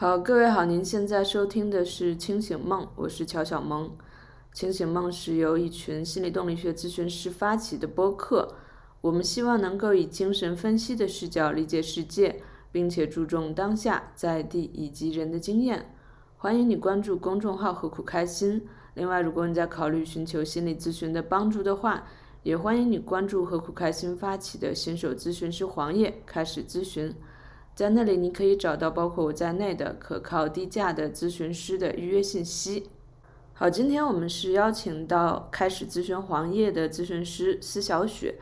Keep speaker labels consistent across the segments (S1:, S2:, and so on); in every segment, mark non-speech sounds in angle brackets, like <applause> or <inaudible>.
S1: 好，各位好，您现在收听的是《清醒梦》，我是乔小萌。《清醒梦》是由一群心理动力学咨询师发起的播客，我们希望能够以精神分析的视角理解世界，并且注重当下、在地以及人的经验。欢迎你关注公众号“何苦开心”。另外，如果你在考虑寻求心理咨询的帮助的话，也欢迎你关注“何苦开心”发起的新手咨询师黄页，开始咨询。在那里，你可以找到包括我在内的可靠、低价的咨询师的预约信息。好，今天我们是邀请到开始咨询黄页的咨询师司小雪，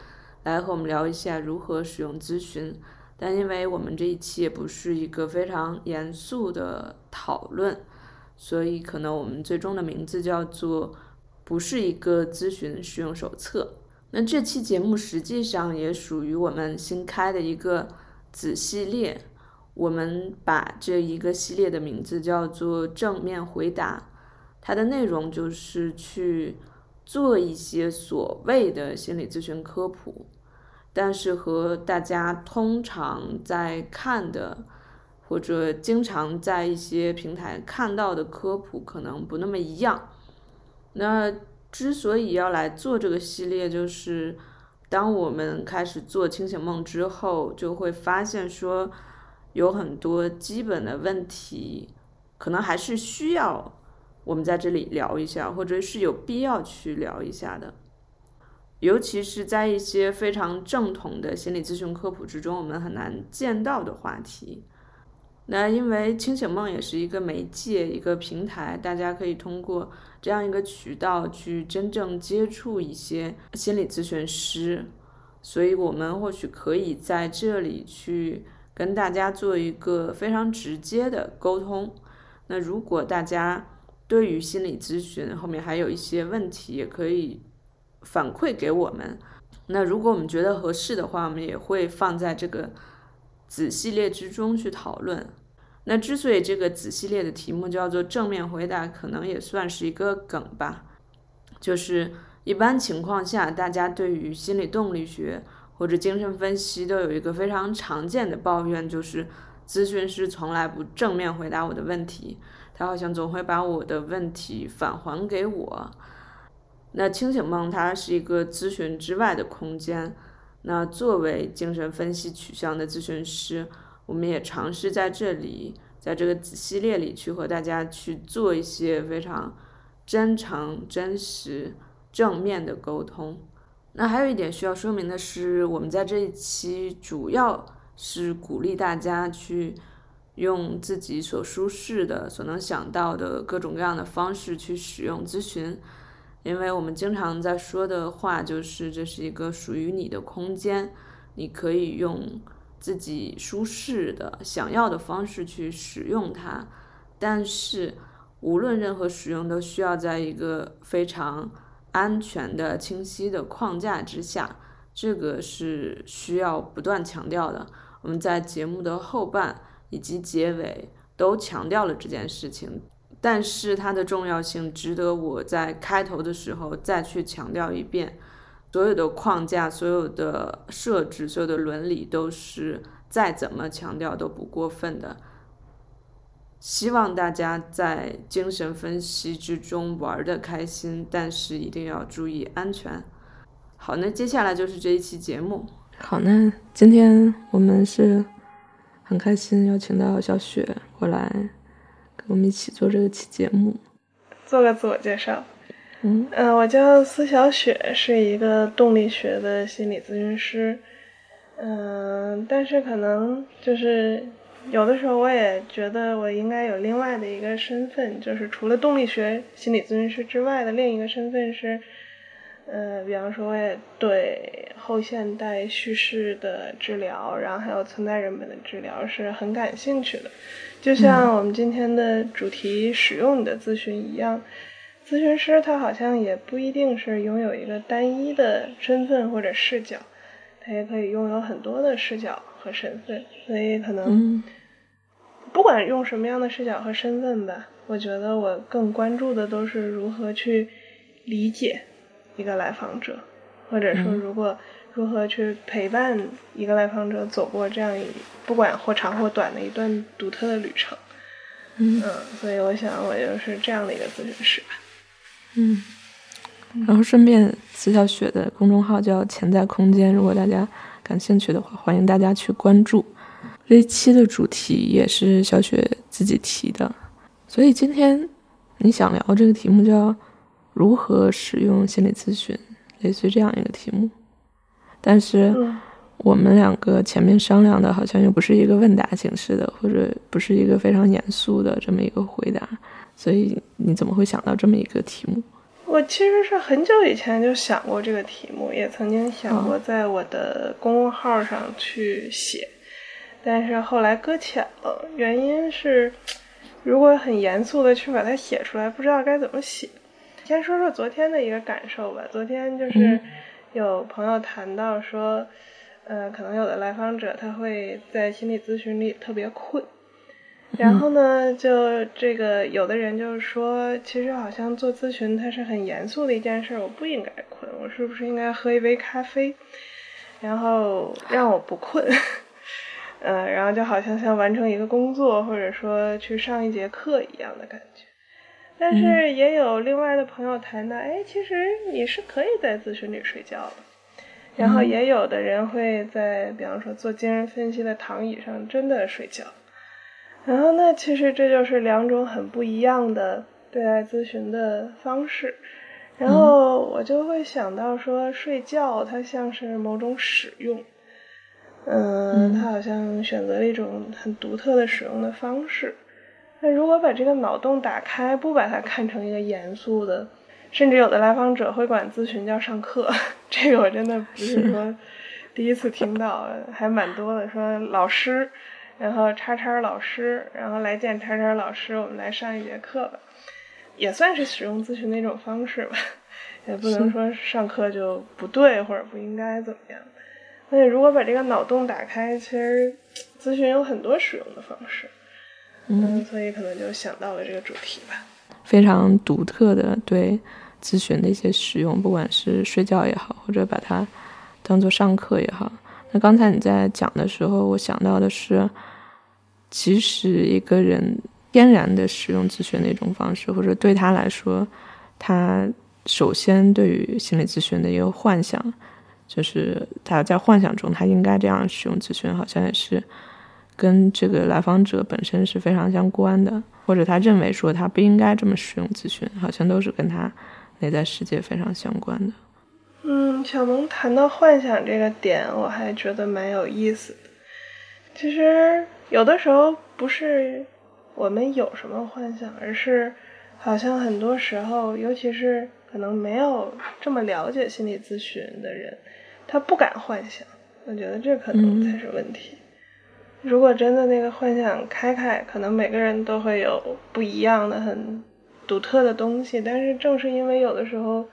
S1: 来和我们聊一下如何使用咨询。但因为我们这一期也不是一个非常严肃的讨论，所以可能我们最终的名字叫做“不是一个咨询使用手册”。那这期节目实际上也属于我们新开的一个。子系列，我们把这一个系列的名字叫做“正面回答”，它的内容就是去做一些所谓的心理咨询科普，但是和大家通常在看的或者经常在一些平台看到的科普可能不那么一样。那之所以要来做这个系列，就是。当我们开始做清醒梦之后，就会发现说，有很多基本的问题，可能还是需要我们在这里聊一下，或者是有必要去聊一下的。尤其是在一些非常正统的心理咨询科普之中，我们很难见到的话题。那因为清醒梦也是一个媒介，一个平台，大家可以通过这样一个渠道去真正接触一些心理咨询师，所以我们或许可以在这里去跟大家做一个非常直接的沟通。那如果大家对于心理咨询后面还有一些问题，也可以反馈给我们。那如果我们觉得合适的话，我们也会放在这个。子系列之中去讨论。那之所以这个子系列的题目叫做正面回答，可能也算是一个梗吧。就是一般情况下，大家对于心理动力学或者精神分析都有一个非常常见的抱怨，就是咨询师从来不正面回答我的问题，他好像总会把我的问题返还给我。那清醒梦它是一个咨询之外的空间。那作为精神分析取向的咨询师，我们也尝试在这里，在这个子系列里去和大家去做一些非常真诚、真实、正面的沟通。那还有一点需要说明的是，我们在这一期主要是鼓励大家去用自己所舒适的、所能想到的各种各样的方式去使用咨询。因为我们经常在说的话就是，这是一个属于你的空间，你可以用自己舒适的、想要的方式去使用它。但是，无论任何使用，都需要在一个非常安全的、清晰的框架之下。这个是需要不断强调的。我们在节目的后半以及结尾都强调了这件事情。但是它的重要性值得我在开头的时候再去强调一遍。所有的框架、所有的设置、所有的伦理都是再怎么强调都不过分的。希望大家在精神分析之中玩的开心，但是一定要注意安全。好，那接下来就是这一期节目。
S2: 好，那今天我们是很开心邀请到小雪过来。我们一起做这个期节目，
S3: 做个自我介绍。
S2: 嗯
S3: 嗯，我叫司小雪，是一个动力学的心理咨询师。嗯，但是可能就是有的时候我也觉得我应该有另外的一个身份，就是除了动力学心理咨询师之外的另一个身份是，呃，比方说我也对后现代叙事的治疗，然后还有存在人本的治疗是很感兴趣的。就像我们今天的主题“使用你的咨询”一样，咨询师他好像也不一定是拥有一个单一的身份或者视角，他也可以拥有很多的视角和身份。所以可能不管用什么样的视角和身份吧，我觉得我更关注的都是如何去理解一个来访者，或者说如果。如何去陪伴一个来访者走过这样一不管或长或短的一段独特的旅程？嗯，所以我想我就是这样的一个咨询师吧。
S1: 嗯，然后顺便，司小雪的公众号叫“潜在空间”，如果大家感兴趣的话，欢迎大家去关注。这一期的主题也是小雪自己提的，所以今天你想聊这个题目叫“如何使用心理咨询”，类似于这样一个题目。但是我们两个前面商量的好像又不是一个问答形式的，或者不是一个非常严肃的这么一个回答，所以你怎么会想到这么一个题目？
S3: 我其实是很久以前就想过这个题目，也曾经想过在我的公众号上去写。但是后来搁浅了，原因是，如果很严肃的去把它写出来，不知道该怎么写。先说说昨天的一个感受吧。昨天就是有朋友谈到说，呃，可能有的来访者他会在心理咨询里特别困，然后呢，就这个有的人就是说，其实好像做咨询它是很严肃的一件事，我不应该困，我是不是应该喝一杯咖啡，然后让我不困。嗯，<laughs> 然后就好像像完成一个工作，或者说去上一节课一样的感觉。但是也有另外的朋友谈到，哎，其实你是可以在咨询里睡觉的。然后也有的人会在，比方说做精神分析的躺椅上真的睡觉。然后那其实这就是两种很不一样的对待咨询的方式。然后我就会想到说，睡觉它像是某种使用。嗯，他好像选择了一种很独特的使用的方式。那如果把这个脑洞打开，不把它看成一个严肃的，甚至有的来访者会管咨询叫上课，这个我真的不是说第一次听到，还蛮多的。说老师，然后叉叉老师，然后来见叉叉老师，我们来上一节课吧，也算是使用咨询的一种方式吧，也不能说上课就不对或者不应该怎么样。所以，如果把这个脑洞打开，其实咨询有很多使用的方式。嗯，所以可能就想到了这个主题吧。
S1: 非常独特的对咨询的一些使用，不管是睡觉也好，或者把它当做上课也好。那刚才你在讲的时候，我想到的是，其实一个人天然的使用咨询的一种方式，或者对他来说，他首先对于心理咨询的一个幻想。就是他在幻想中，他应该这样使用咨询，好像也是跟这个来访者本身是非常相关的，或者他认为说他不应该这么使用咨询，好像都是跟他内在世界非常相关的。
S3: 嗯，小萌谈到幻想这个点，我还觉得蛮有意思的。其实有的时候不是我们有什么幻想，而是好像很多时候，尤其是可能没有这么了解心理咨询的人。他不敢幻想，我觉得这可能才是问题。如果真的那个幻想开开，可能每个人都会有不一样的、很独特的东西。但是正是因为有的时候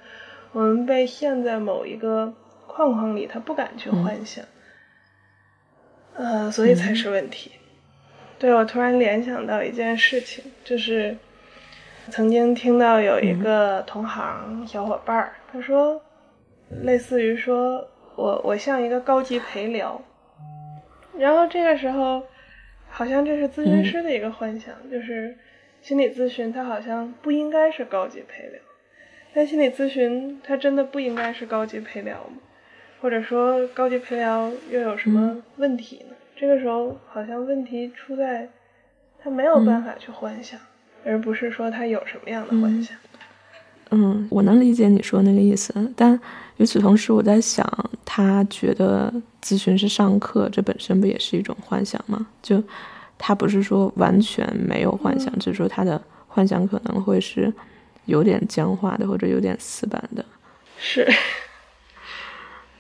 S3: 我们被陷在某一个框框里，他不敢去幻想，呃，所以才是问题。对我突然联想到一件事情，就是曾经听到有一个同行小伙伴儿，他说，类似于说。我我像一个高级陪聊，然后这个时候，好像这是咨询师的一个幻想，就是心理咨询它好像不应该是高级陪聊，但心理咨询它真的不应该是高级陪聊吗？或者说高级陪聊又有什么问题呢？这个时候好像问题出在他没有办法去幻想，而不是说他有什么样的幻想。
S1: 嗯，我能理解你说那个意思，但与此同时，我在想，他觉得咨询是上课，这本身不也是一种幻想吗？就他不是说完全没有幻想，只是说他的幻想可能会是有点僵化的，或者有点死板的。
S3: 是，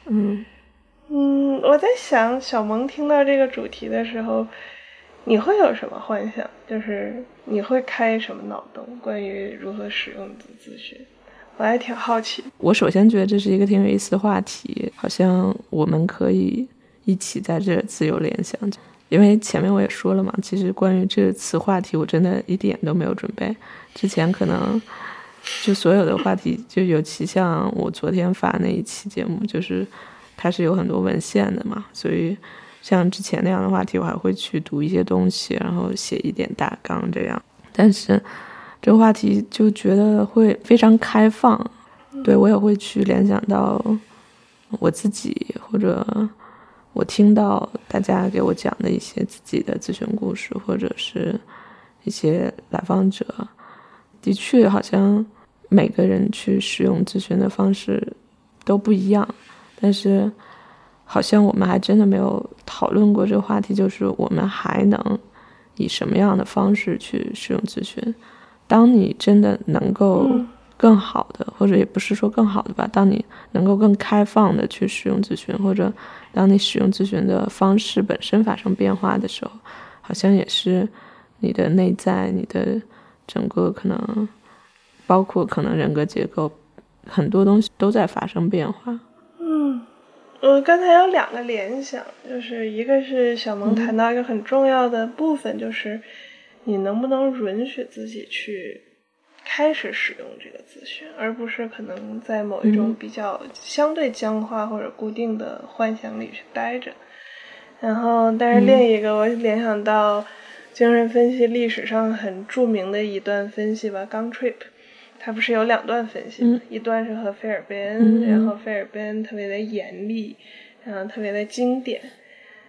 S1: 嗯
S3: 嗯，我在想，小萌听到这个主题的时候。你会有什么幻想？就是你会开什么脑洞？关于如何使用自咨询，我还挺好奇。
S1: 我首先觉得这是一个挺有意思的话题，好像我们可以一起在这自由联想。因为前面我也说了嘛，其实关于这个词话题，我真的一点都没有准备。之前可能就所有的话题，就尤其像我昨天发那一期节目，就是它是有很多文献的嘛，所以。像之前那样的话题，我还会去读一些东西，然后写一点大纲这样。但是这个话题就觉得会非常开放，对我也会去联想到我自己或者我听到大家给我讲的一些自己的咨询故事，或者是一些来访者，的确好像每个人去使用咨询的方式都不一样，但是。好像我们还真的没有讨论过这个话题，就是我们还能以什么样的方式去使用咨询？当你真的能够更好的，或者也不是说更好的吧，当你能够更开放的去使用咨询，或者当你使用咨询的方式本身发生变化的时候，好像也是你的内在、你的整个可能，包括可能人格结构，很多东西都在发生变化。
S3: 我刚才有两个联想，就是一个是小萌谈到一个很重要的部分，就是你能不能允许自己去开始使用这个咨询，而不是可能在某一种比较相对僵化或者固定的幻想里去待着。然后，但是另一个我联想到精神分析历史上很著名的一段分析吧，刚 trip。他不是有两段分析，一段是和菲尔贝恩，然后菲尔贝恩特别的严厉，然后特别的经典，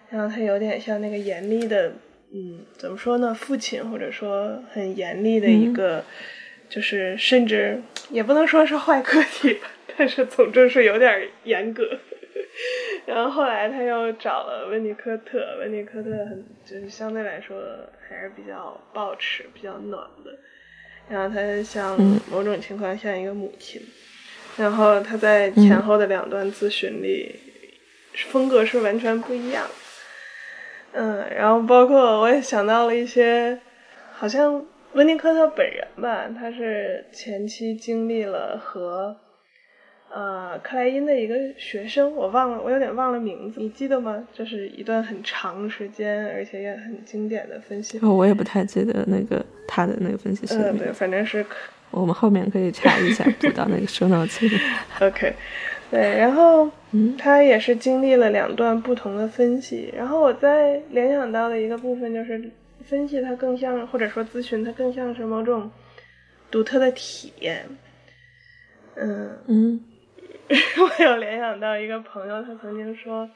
S3: 然后他有点像那个严厉的，嗯，怎么说呢，父亲或者说很严厉的一个，就是甚至也不能说是坏个体吧，但是总之是有点严格。然后后来他又找了温尼科特，温尼科特很就是相对来说还是比较抱持、比较暖的。然后他像某种情况像一个母亲，然后他在前后的两段咨询里，风格是完全不一样。嗯，然后包括我也想到了一些，好像温尼科特本人吧，他是前期经历了和。呃，克莱因的一个学生，我忘了，我有点忘了名字，你记得吗？就是一段很长时间，而且也很经典的分析。
S1: 哦，我也不太记得那个他的那个分析师
S3: 嗯，对，反正是。
S1: 我们后面可以查一下，补到那个收脑子里。<laughs>
S3: OK，对，然后他也是经历了两段不同的分析，然后我在联想到的一个部分就是分析，它更像，或者说咨询，它更像是某种独特的体验。嗯
S1: 嗯。<laughs>
S3: 我有联想到一个朋友，他曾经说，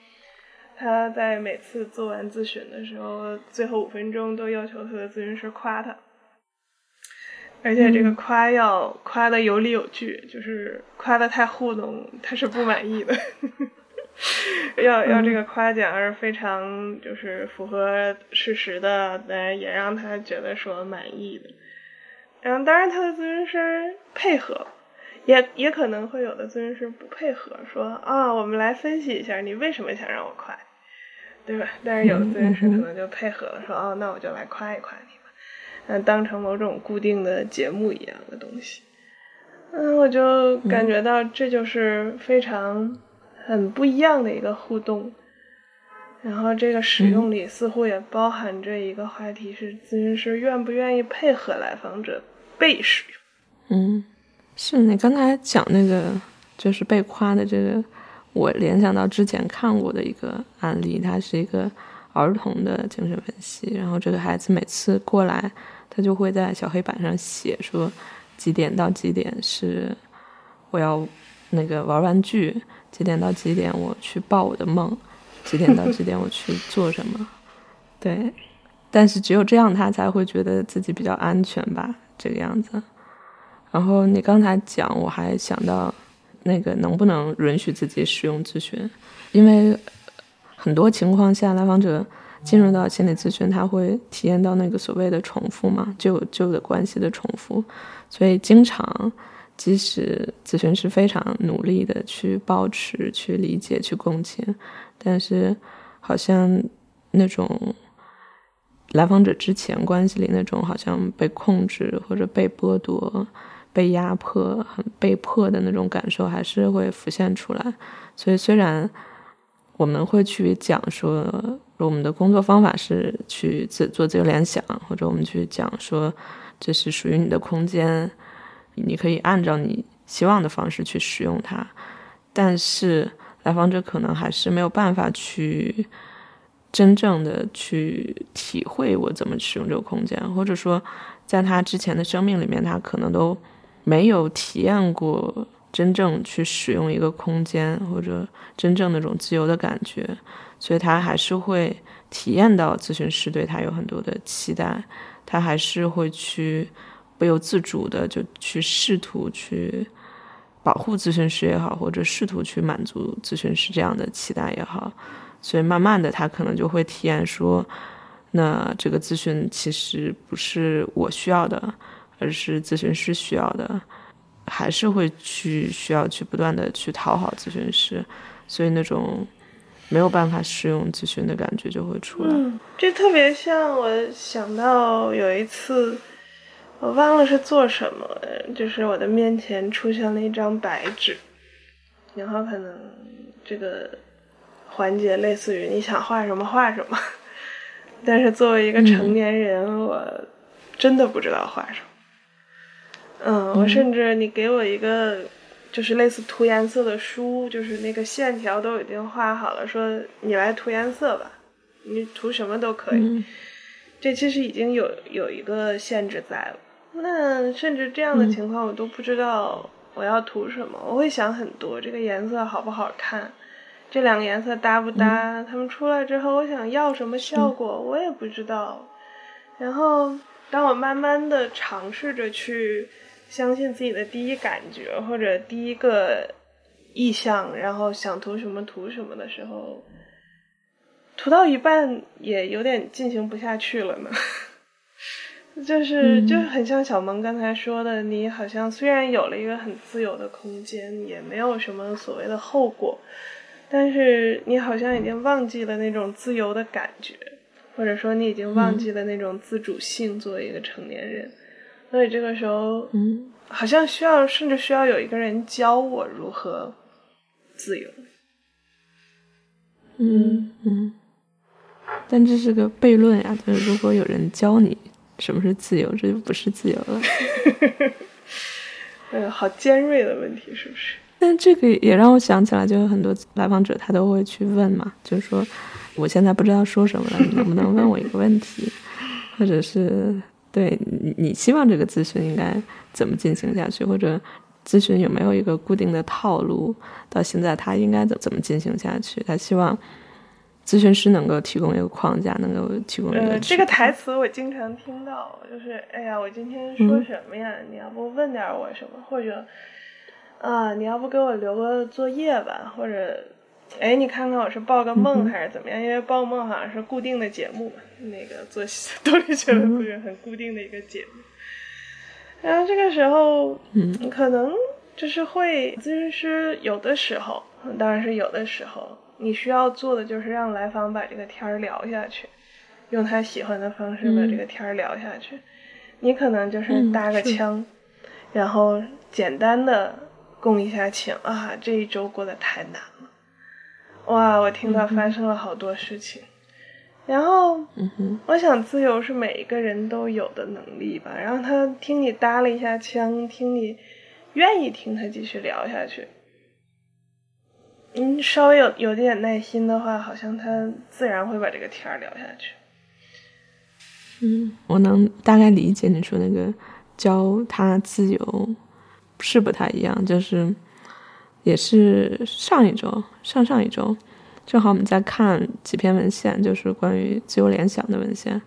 S3: 他在每次做完咨询的时候，最后五分钟都要求他的咨询师夸他，而且这个夸要夸的有理有据，就是夸的太糊弄，他是不满意的。<laughs> 要要这个夸奖是非常就是符合事实的，但也让他觉得说满意的。然后当然他的咨询师配合。也也可能会有的咨询师不配合，说啊，我们来分析一下你为什么想让我夸，对吧？但是有的咨询师可能就配合了，说哦，那我就来夸一夸你吧，嗯，当成某种固定的节目一样的东西。嗯，我就感觉到这就是非常很不一样的一个互动。然后这个使用里似乎也包含着一个话题，是咨询师愿不愿意配合来访者被使
S1: 用。嗯。是你刚才讲那个，就是被夸的这个，我联想到之前看过的一个案例，它是一个儿童的精神分析。然后这个孩子每次过来，他就会在小黑板上写说，几点到几点是我要那个玩玩具，几点到几点我去报我的梦，几点到几点我去做什么。对，但是只有这样，他才会觉得自己比较安全吧，这个样子。然后你刚才讲，我还想到，那个能不能允许自己使用咨询？因为很多情况下，来访者进入到心理咨询，他会体验到那个所谓的重复嘛，旧旧的关系的重复，所以经常，即使咨询师非常努力的去保持、去理解、去共情，但是好像那种来访者之前关系里那种好像被控制或者被剥夺。被压迫、很被迫的那种感受还是会浮现出来，所以虽然我们会去讲说我们的工作方法是去自做自由联想，或者我们去讲说这是属于你的空间，你可以按照你希望的方式去使用它，但是来访者可能还是没有办法去真正的去体会我怎么使用这个空间，或者说，在他之前的生命里面，他可能都没有体验过真正去使用一个空间，或者真正那种自由的感觉，所以他还是会体验到咨询师对他有很多的期待，他还是会去不由自主的就去试图去保护咨询师也好，或者试图去满足咨询师这样的期待也好。所以慢慢的，他可能就会体验说，那这个咨询其实不是我需要的，而是咨询师需要的，还是会去需要去不断的去讨好咨询师，所以那种没有办法使用咨询的感觉就会出来。
S3: 嗯，这特别像我想到有一次，我忘了是做什么，就是我的面前出现了一张白纸，然后可能这个。环节类似于你想画什么画什么，<laughs> 但是作为一个成年人，我真的不知道画什么。嗯，我甚至你给我一个就是类似涂颜色的书，就是那个线条都已经画好了，说你来涂颜色吧，你涂什么都可以。这其实已经有有一个限制在了。那甚至这样的情况，我都不知道我要涂什么。我会想很多，这个颜色好不好看。这两个颜色搭不搭？他们出来之后，我想要什么效果，我也不知道。然后，当我慢慢的尝试着去相信自己的第一感觉或者第一个意向，然后想涂什么涂什么的时候，涂到一半也有点进行不下去了呢。<laughs> 就是就是很像小萌刚才说的，你好像虽然有了一个很自由的空间，也没有什么所谓的后果。但是你好像已经忘记了那种自由的感觉，或者说你已经忘记了那种自主性。作为一个成年人，所以这个时候，
S1: 嗯，
S3: 好像需要，甚至需要有一个人教我如何自由。
S1: 嗯嗯。但这是个悖论呀，就是如果有人教你什么是自由，这就不是自由了。<laughs>
S3: 哎呀，好尖锐的问题，是不是？
S1: 但这个也让我想起来，就是很多来访者他都会去问嘛，就是说我现在不知道说什么了，你能不能问我一个问题，或者是对你你希望这个咨询应该怎么进行下去，或者咨询有没有一个固定的套路，到现在他应该怎怎么进行下去？他希望咨询师能够提供一个框架，能够提供一个。
S3: 这个台词我经常听到，就是哎呀，我今天说什么呀？你要不问点我什么，或者。啊，你要不给我留个作业吧，或者，哎，你看看我是报个梦还是怎么样？因为报梦好像是固定的节目嘛，那个做动力学的资源很固定的一个节目。然后这个时候，
S1: 嗯，
S3: 可能就是会咨询师有的时候，当然是有的时候，你需要做的就是让来访把这个天儿聊下去，用他喜欢的方式把这个天儿聊下去。你可能就是搭个腔，然后简单的。供一下情啊！这一周过得太难了，哇！我听到发生了好多事情，然后，我想自由是每一个人都有的能力吧。然后他听你搭了一下腔，听你愿意听他继续聊下去，嗯，稍微有有点耐心的话，好像他自然会把这个天儿聊下去。
S1: 嗯，我能大概理解你说那个教他自由。是不太一样，就是也是上一周、上上一周，正好我们在看几篇文献，就是关于自由联想的文献。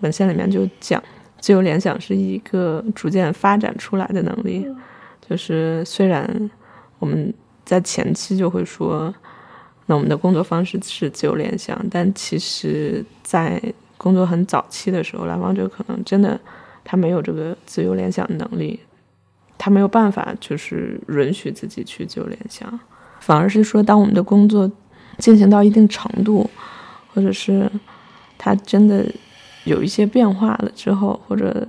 S1: 文献里面就讲，自由联想是一个逐渐发展出来的能力。就是虽然我们在前期就会说，那我们的工作方式是自由联想，但其实在工作很早期的时候，来访者可能真的他没有这个自由联想的能力。他没有办法，就是允许自己去自由联想，反而是说，当我们的工作进行到一定程度，或者是他真的有一些变化了之后，或者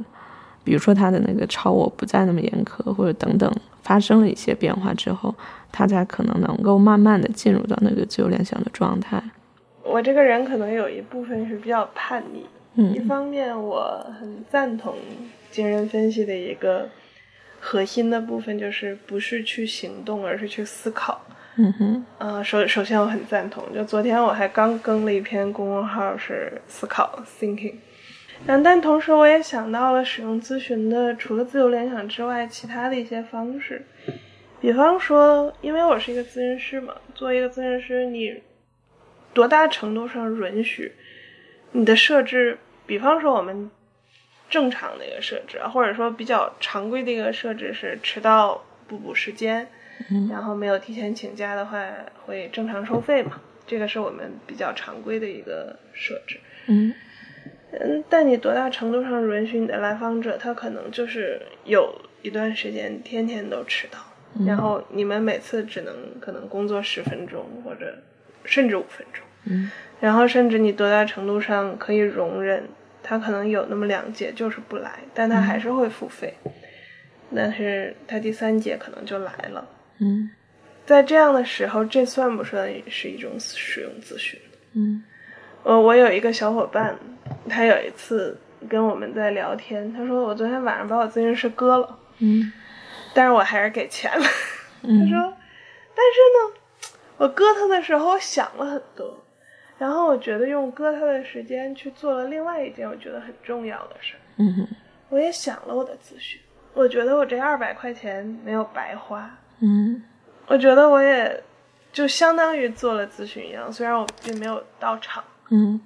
S1: 比如说他的那个超我不再那么严苛，或者等等发生了一些变化之后，他才可能能够慢慢的进入到那个自由联想的状态。
S3: 我这个人可能有一部分是比较叛逆，
S1: 嗯，
S3: 一方面我很赞同精神分析的一个。核心的部分就是不是去行动，而是去思考。
S1: 嗯哼，
S3: 呃，首首先我很赞同，就昨天我还刚更了一篇公众号是思考 thinking，但但同时我也想到了使用咨询的除了自由联想之外，其他的一些方式，比方说，因为我是一个咨询师嘛，作为一个咨询师，你多大程度上允许你的设置，比方说我们正常的一个设置，或者说比较常规的一个设置是迟到不补时间。然后没有提前请假的话，会正常收费嘛？这个是我们比较常规的一个设置。
S1: 嗯
S3: 嗯，但你多大程度上允许你的来访者，他可能就是有一段时间天天都迟到，然后你们每次只能可能工作十分钟或者甚至五分钟。
S1: 嗯，
S3: 然后甚至你多大程度上可以容忍他可能有那么两节就是不来，但他还是会付费，但是他第三节可能就来了。
S1: 嗯，
S3: 在这样的时候，这算不算是一种使用咨询？
S1: 嗯，
S3: 我，我有一个小伙伴，他有一次跟我们在聊天，他说我昨天晚上把我咨询师割了，
S1: 嗯，
S3: 但是我还是给钱了。<laughs> 他
S1: 嗯
S3: 说，但是呢，我割他的时候我想了很多，然后我觉得用割他的时间去做了另外一件我觉得很重要的事儿。
S1: 嗯哼，
S3: 我也想了我的咨询，我觉得我这二百块钱没有白花。
S1: 嗯
S3: 我觉得我也就相当于做了咨询一样，虽然我并没有到场。
S1: 嗯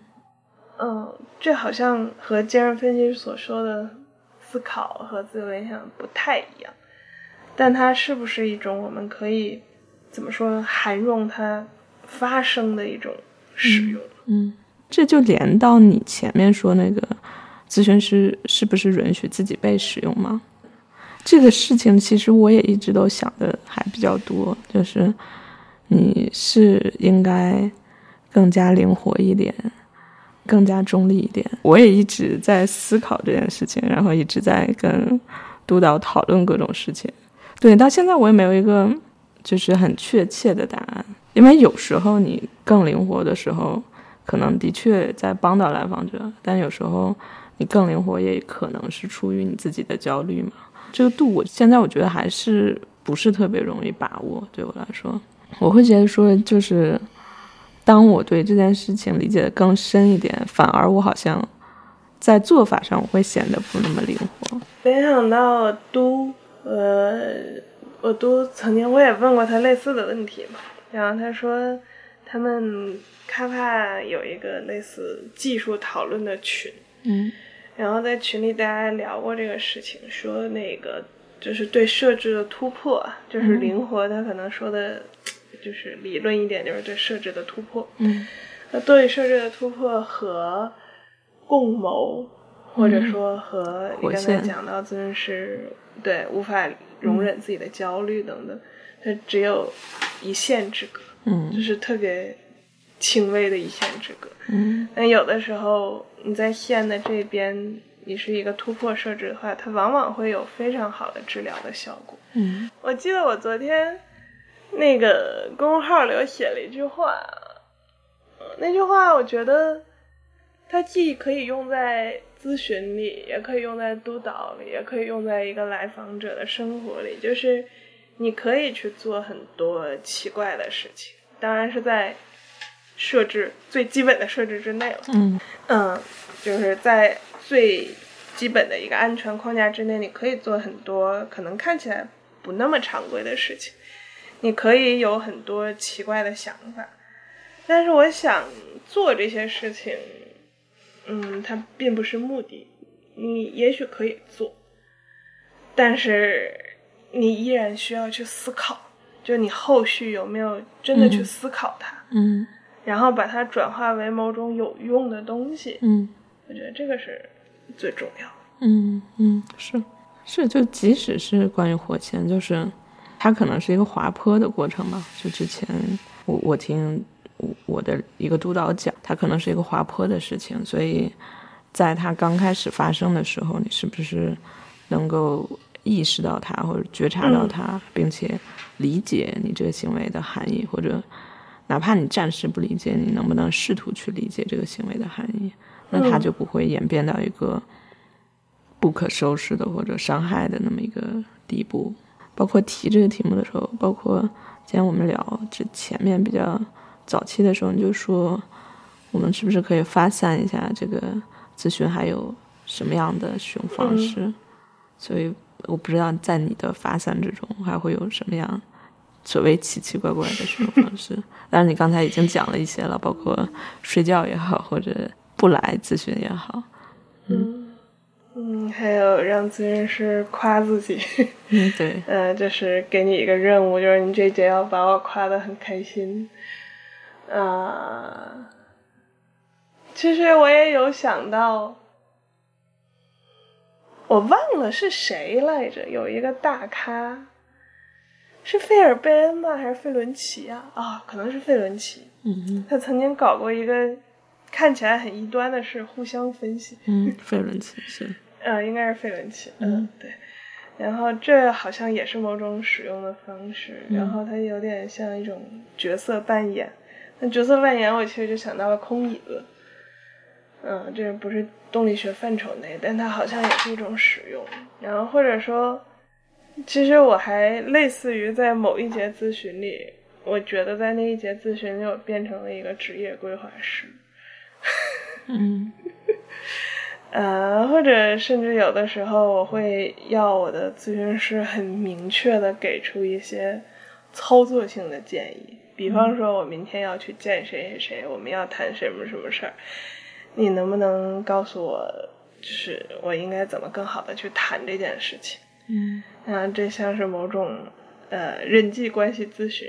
S3: 嗯，这好像和精神分析所说的思考和自由联想不太一样，但它是不是一种我们可以怎么说涵容它发生的一种使用？
S1: 嗯，这就连到你前面说那个咨询师是不是允许自己被使用吗？这个事情其实我也一直都想的还比较多，就是你是应该更加灵活一点，更加中立一点。我也一直在思考这件事情，然后一直在跟督导讨论各种事情。对，到现在我也没有一个就是很确切的答案，因为有时候你更灵活的时候，可能的确在帮到来访者，但有时候你更灵活也可能是出于你自己的焦虑嘛。这个度，我现在我觉得还是不是特别容易把握。对我来说，我会觉得说，就是当我对这件事情理解的更深一点，反而我好像在做法上我会显得不那么灵活。
S3: 联想到都，呃，我都曾经我也问过他类似的问题嘛，然后他说他们卡帕有一个类似技术讨论的群，
S1: 嗯。
S3: 然后在群里大家聊过这个事情，说那个就是对设置的突破，就是灵活，他可能说的，就是理论一点，就是对设置的突破。
S1: 嗯。
S3: 那对设置的突破和共谋，或者说和你刚才讲到咨询师对无法容忍自己的焦虑等等，他只有一线之隔，嗯就
S1: 嗯
S3: 是特别轻微的一线之隔。
S1: 嗯
S3: 那有的时候你在线的这边，你是一个突破设置的话，它往往会有非常好的治疗的效果。
S1: 嗯
S3: 我记得我昨天那个公众号里我写了一句话，呃那句话我觉得它既可以用在咨询里，也可以用在督导里，也可以用在一个来访者的生活里，就是你可以去做很多奇怪的事情，当然是在设置最基本的设置之内了。
S1: 嗯
S3: 嗯，就是在最基本的一个安全框架之内，你可以做很多可能看起来不那么常规的事情，你可以有很多奇怪的想法，但是我想做这些事情，嗯，它并不是目的，你也许可以做，但是你依然需要去思考，就你后续有没有真的去
S1: 嗯
S3: 思考它。
S1: 嗯
S3: 然后把它转化为某种有用的东西，
S1: 嗯
S3: 我觉得这个是最重要的。
S1: 嗯嗯，是是，就即使是关于火箭，就是它可能是一个滑坡的过程吧。就之前我我听我我的一个督导讲，它可能是一个滑坡的事情，所以在它刚开始发生的时候，你是不是能够意识到它，或者觉察到它，并且理解你这个行为的含义，或者哪怕你暂时不理解，你能不能试图去理解这个行为的含义？那它
S3: 嗯
S1: 就不会演变到一个不可收拾的或者伤害的那么一个地步。包括提这个题目的时候，包括今天我们聊这前面比较早期的时候，你就说我们是不是可以发散一下这个咨询还有什么样的使用方式？所以我不知道在你的发散之中还会有什么样所谓奇奇怪怪的使用方式。但是，你刚才已经讲了一些了，包括睡觉也好，或者不来咨询也好。
S3: 嗯嗯，还有让咨询师夸自己。
S1: 嗯，对。
S3: 呃，就是给你一个任务，就是你这节要把我夸的很开心。啊，其实我也有想到，我忘了是谁来着，有一个大咖，是费尔贝恩吗？还是费伦奇啊？啊，可能是费伦奇。
S1: 嗯
S3: 他曾经搞过一个看起来很异端的事，互相分析。
S1: 嗯，费伦奇是。
S3: 呃，<laughs> 应该是费伦奇。嗯，对。然后这好像也是某种使用的方式，然后它有点像一种角色扮演。那角色扮演，我其实就想到了空椅子。嗯，这不是动力学范畴内，但它好像也是一种使用。然后或者说，其实我还类似于在某一节咨询里，我觉得在那一节咨询里，我变成了一个职业规划师。
S1: 嗯。<laughs>
S3: 呃，或者甚至有的时候，我会要我的咨询师很明确的给出一些操作性的建议，比方说，我明天要去见谁谁谁，我们要谈什么什么事儿，你能不能告诉我，就是我应该怎么更好的去谈这件事情？
S1: 嗯，
S3: 啊，这像是某种呃人际关系咨询。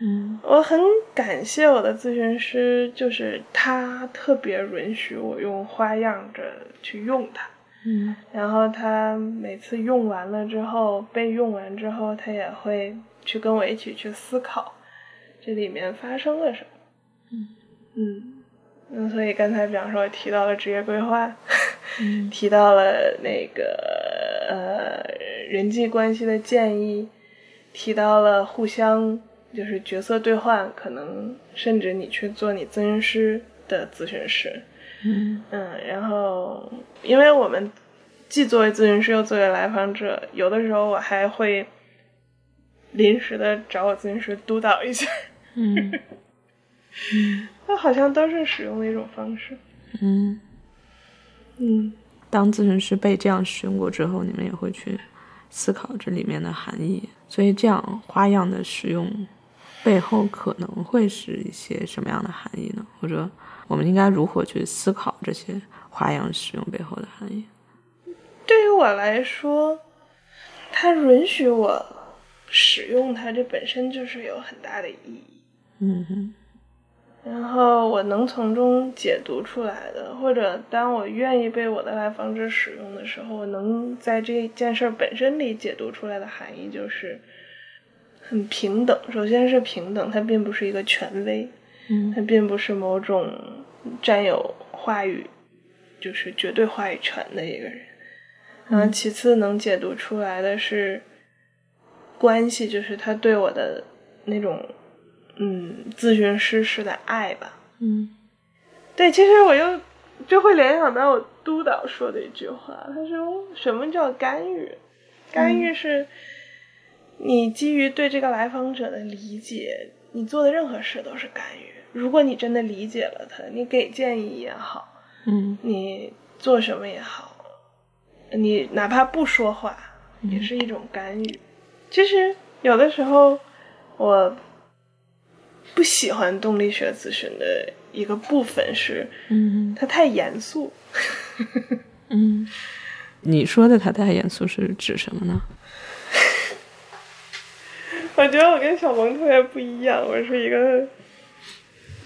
S1: 嗯，
S3: 我很感谢我的咨询师，就是他特别允许我用花样着去用它。
S1: 嗯，
S3: 然后他每次用完了之后，被用完之后，他也会去跟我一起去思考这里面发生了什么。
S1: 嗯
S3: 嗯，那所以刚才比方说提到了职业规划，
S1: 嗯 <laughs>
S3: 提到了那个呃人际关系的建议，提到了互相。就是角色兑换，可能甚至你去做你咨询师的咨询师，
S1: 嗯
S3: 嗯，然后因为我们既作为咨询师又作为来访者，有的时候我还会临时的找我咨询师督导一下，
S1: 嗯 <laughs> 嗯，
S3: 那好像都是使用的一种方式，
S1: 嗯
S3: 嗯，
S1: 当咨询师被这样使用过之后，你们也会去思考这里面的含义，所以这样花样的使用。背后可能会是一些什么样的含义呢？或者我们应该如何去思考这些花样使用背后的含义？
S3: 对于我来说，它允许我使用它，这本身就是有很大的意义。
S1: 嗯哼。
S3: 然后我能从中解读出来的，或者当我愿意被我的来访者使用的时候，我能在这件事本身里解读出来的含义就是。很平等，首先是平等，他并不是一个权威，
S1: 嗯，
S3: 他并不是某种占有话语，就是绝对话语权的一个人。然后其次能解读出来的是关系，就是他对我的那种嗯咨询师式的爱吧。
S1: 嗯，
S3: 对，其实我又就会联想到我督导说的一句话，他说什么叫干预？干预是。你基于对这个来访者的理解，你做的任何事都是干预。如果你真的理解了他，你给建议也好，
S1: 嗯，
S3: 你做什么也好，你哪怕不说话，也是一种干预。其实有的时候，我不喜欢动力学咨询的一个部分是，
S1: 嗯，
S3: 它太严肃。
S1: 嗯，你说的它太严肃是指什么呢？<laughs>
S3: 我觉得我跟小萌特别不一样，我是一个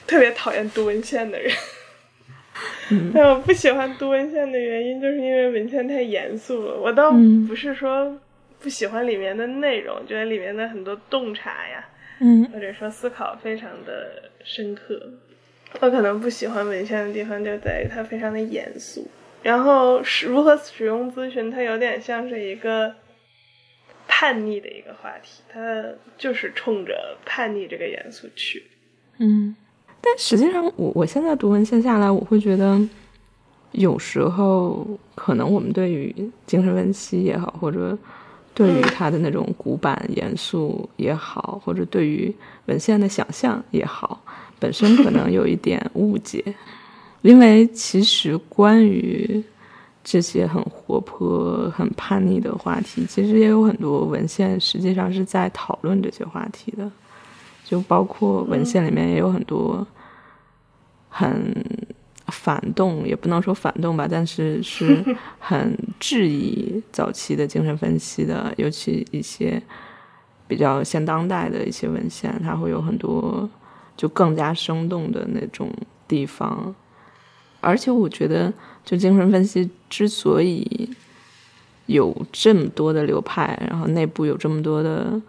S3: 特别讨厌读文献的人。<laughs> 但我不喜欢读文献的原因，就是因为文献太严肃了。我倒不是说不喜欢里面的内容，觉得里面的很多洞察呀，
S1: 嗯，
S3: 或者说思考非常的深刻。我可能不喜欢文献的地方就在于它非常的严肃。然后使如何使用咨询，它有点像是一个。叛逆的一个话题，它就是冲着叛逆这个严肃去。
S1: 嗯，但实际上，我我现在读文献下来，我会觉得，有时候可能我们对于精神分析也好，或者对于他的那种古板严肃也好，或者对于文献的想象也好，本身可能有一点误解，因为其实关于这些很活泼、很叛逆的话题，其实也有很多文献实际上是在讨论这些话题的，就包括文献里面也有很多很。反动也不能说反动吧，但是 <laughs> 是很质疑早期的精神分析的，尤其一些比较现当代的一些文献，它会有很多就更加生动的那种地方。而且我觉得，就精神分析之所以有这么多的流派，然后内部有这么多的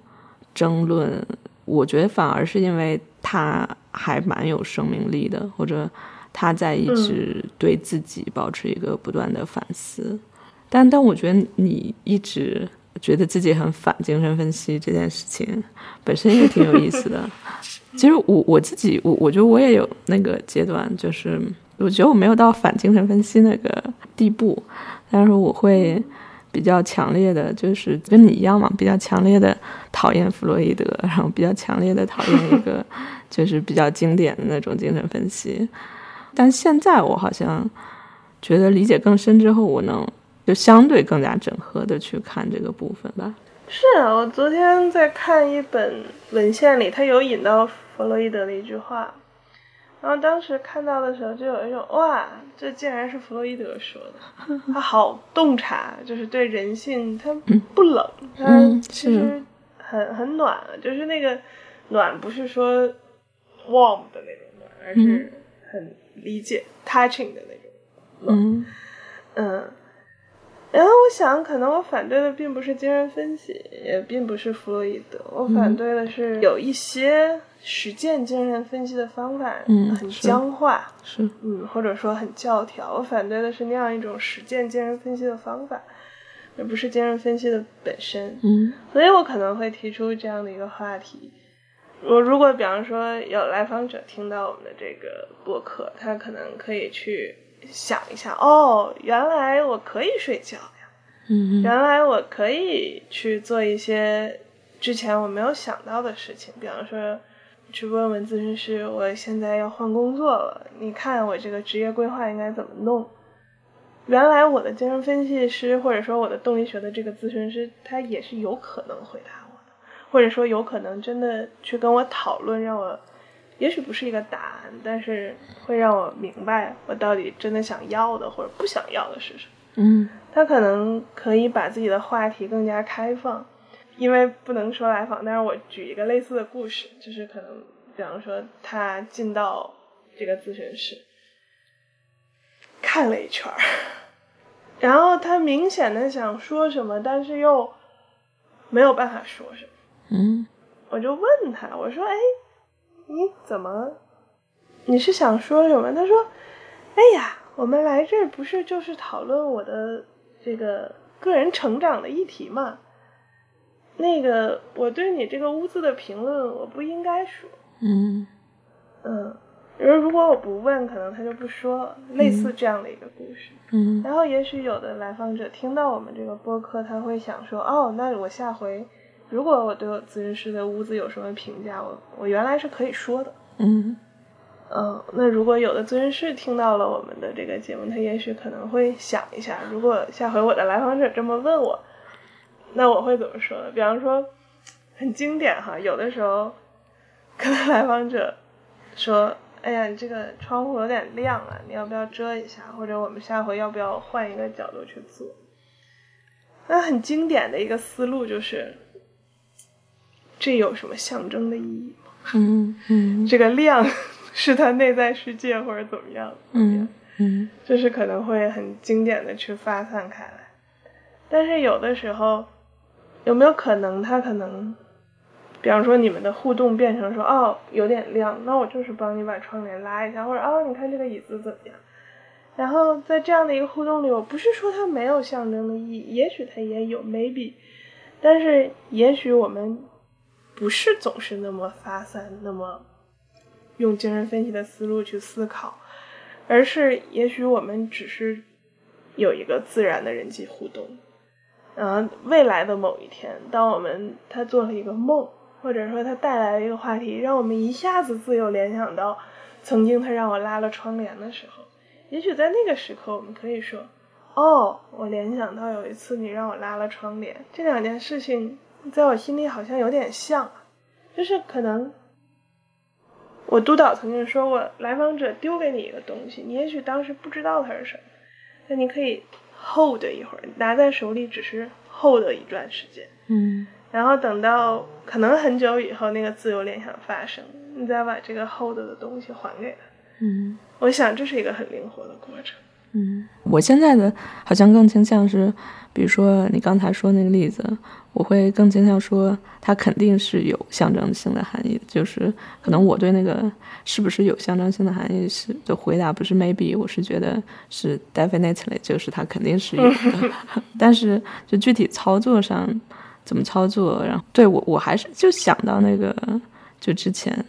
S1: 争论，我觉得反而是因为它还蛮有生命力的，或者。他在一直对自己保持一个不断的反思，但但我觉得你一直觉得自己很反精神分析这件事情本身也挺有意思的。<laughs> 其实我我自己我我觉得我也有那个阶段，就是我觉得我没有到反精神分析那个地步，但是我会比较强烈的，就是跟你一样嘛，比较强烈的讨厌弗洛伊德，然后比较强烈的讨厌一个 <laughs> 就是比较经典的那种精神分析。但现在我好像觉得理解更深之后，我能就相对更加整合的去看这个部分吧。
S3: 是啊，我昨天在看一本文献里，他有引到弗洛伊德的一句话，然后当时看到的时候，就有一种哇，这竟然是弗洛伊德说的，他好洞察，就是对人性，他不冷，他其实很很暖，就是那个暖不是说 warm 的那种暖，而是很。理解 touching 的那种，
S1: 嗯。
S3: 嗯，然后我想，可能我反对的并不是精神分析，也并不是弗洛伊德，我反对的是有一些实践精神分析的方法，
S1: 嗯，
S3: 很僵化，
S1: 是，
S3: 嗯，或者说很教条。我反对的是那样一种实践精神分析的方法，而不是精神分析的本身，
S1: 嗯，
S3: 所以我可能会提出这样的一个话题。我如果比方说有来访者听到我们的这个播客，他可能可以去想一下，哦，原来我可以睡觉呀，
S1: 嗯，
S3: 原来我可以去做一些之前我没有想到的事情，比方说去问问咨询师，我现在要换工作了，你看我这个职业规划应该怎么弄？原来我的精神分析师或者说我的动力学的这个咨询师，他也是有可能回答。或者说有可能真的去跟我讨论，让我也许不是一个答案，但是会让我明白我到底真的想要的或者不想要的是什么。
S1: 嗯，
S3: 他可能可以把自己的话题更加开放，因为不能说来访，但是我举一个类似的故事，就是可能比方说他进到这个咨询室看了一圈儿，然后他明显的想说什么，但是又没有办法说什么。
S1: 嗯，
S3: 我就问他，我说：“哎，你怎么？你是想说什么？”他说：“哎呀，我们来这儿不是就是讨论我的这个个人成长的议题嘛？那个我对你这个屋子的评论，我不应该说。”
S1: 嗯
S3: 嗯，而如果我不问，可能他就不说了。类似这样的一个故事。
S1: 嗯，
S3: 然后也许有的来访者听到我们这个播客，他会想说：“哦，那我下回。”如果我对我咨询师的屋子有什么评价，我我原来是可以说的。
S1: 嗯
S3: 嗯，那如果有的咨询师听到了我们的这个节目，他也许可能会想一下，如果下回我的来访者这么问我，那我会怎么说呢？比方说，很经典哈，有的时候可能来访者说：“哎呀，你这个窗户有点亮啊，你要不要遮一下？或者我们下回要不要换一个角度去做？”那很经典的一个思路就是。这有什么象征的意义吗？
S1: 嗯嗯，
S3: 这个亮是他内在世界或者怎么样？
S1: 嗯嗯，
S3: 就是可能会很经典的去发散开来。但是有的时候，有没有可能他可能，比方说你们的互动变成说哦有点亮，那我就是帮你把窗帘拉一下，或者哦你看这个椅子怎么样？然后在这样的一个互动里，我不是说它没有象征的意义，也许它也有，maybe，但是也许我们。不是总是那么发散，那么用精神分析的思路去思考，而是也许我们只是有一个自然的人际互动，然后未来的某一天，当我们他做了一个梦，或者说他带来了一个话题，让我们一下子自由联想到曾经他让我拉了窗帘的时候，也许在那个时刻，我们可以说：“哦，我联想到有一次你让我拉了窗帘。”这两件事情在我心里好像有点像，就是可能我督导曾经说过，来访者丢给你一个东西，你也许当时不知道它是什么，那你可以。hold 一会儿，拿在手里只是 hold 一段时间，
S1: 嗯，
S3: 然后等到可能很久以后，那个自由联想发生，你再把这个 hold 的东西还给他，
S1: 嗯，
S3: 我想这是一个很灵活的过程。
S1: 嗯，我现在的好像更倾向是，比如说你刚才说那个例子，我会更倾向说它肯定是有象征性的含义，就是可能我对那个是不是有象征性的含义是的回答不是 maybe，我是觉得是 definitely，就是它肯定是有的，<laughs> 但是就具体操作上怎么操作，然后对我我还是就想到那个就之前。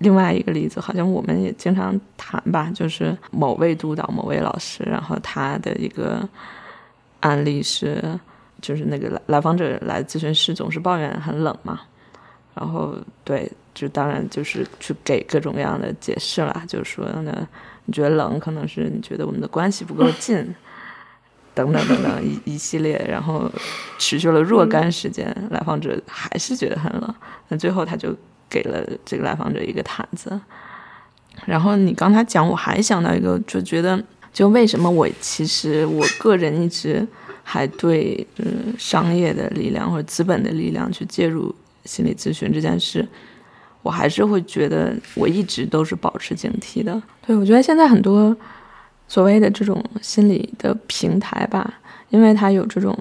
S1: 另外一个例子，好像我们也经常谈吧，就是某位督导、某位老师，然后他的一个案例是，就是那个来来访者来咨询室总是抱怨很冷嘛，然后对，就当然就是去给各种各样的解释了，就是说呢，你觉得冷，可能是你觉得我们的关系不够近，等等等等一一系列，然后持续了若干时间，来访者还是觉得很冷，那最后他就。给了这个来访者一个毯子，然后你刚才讲，我还想到一个，就觉得就为什么我其实我个人一直还对嗯商业的力量或者资本的力量去介入心理咨询这件事，我还是会觉得我一直都是保持警惕的。对我觉得现在很多所谓的这种心理的平台吧，因为它有这种。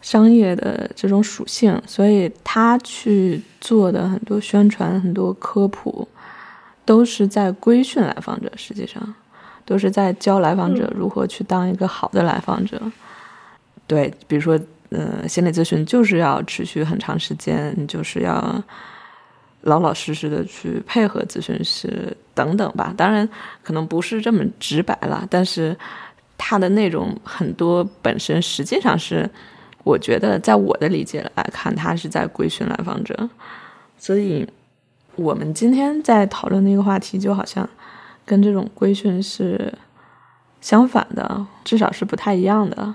S1: 商业的这种属性，所以他去做的很多宣传、很多科普，都是在规训来访者。实际上，都是在教来访者如何去当一个好的来访者。对，比如说，呃，心理咨询就是要持续很长时间，你就是要老老实实的去配合咨询师等等吧。当然，可能不是这么直白了，但是它的内容很多本身实际上是。我觉得，在我的理解来看，他是在规训来访者，所以我们今天在讨论那个话题，就好像跟这种规训是相反的，至少是不太一样的。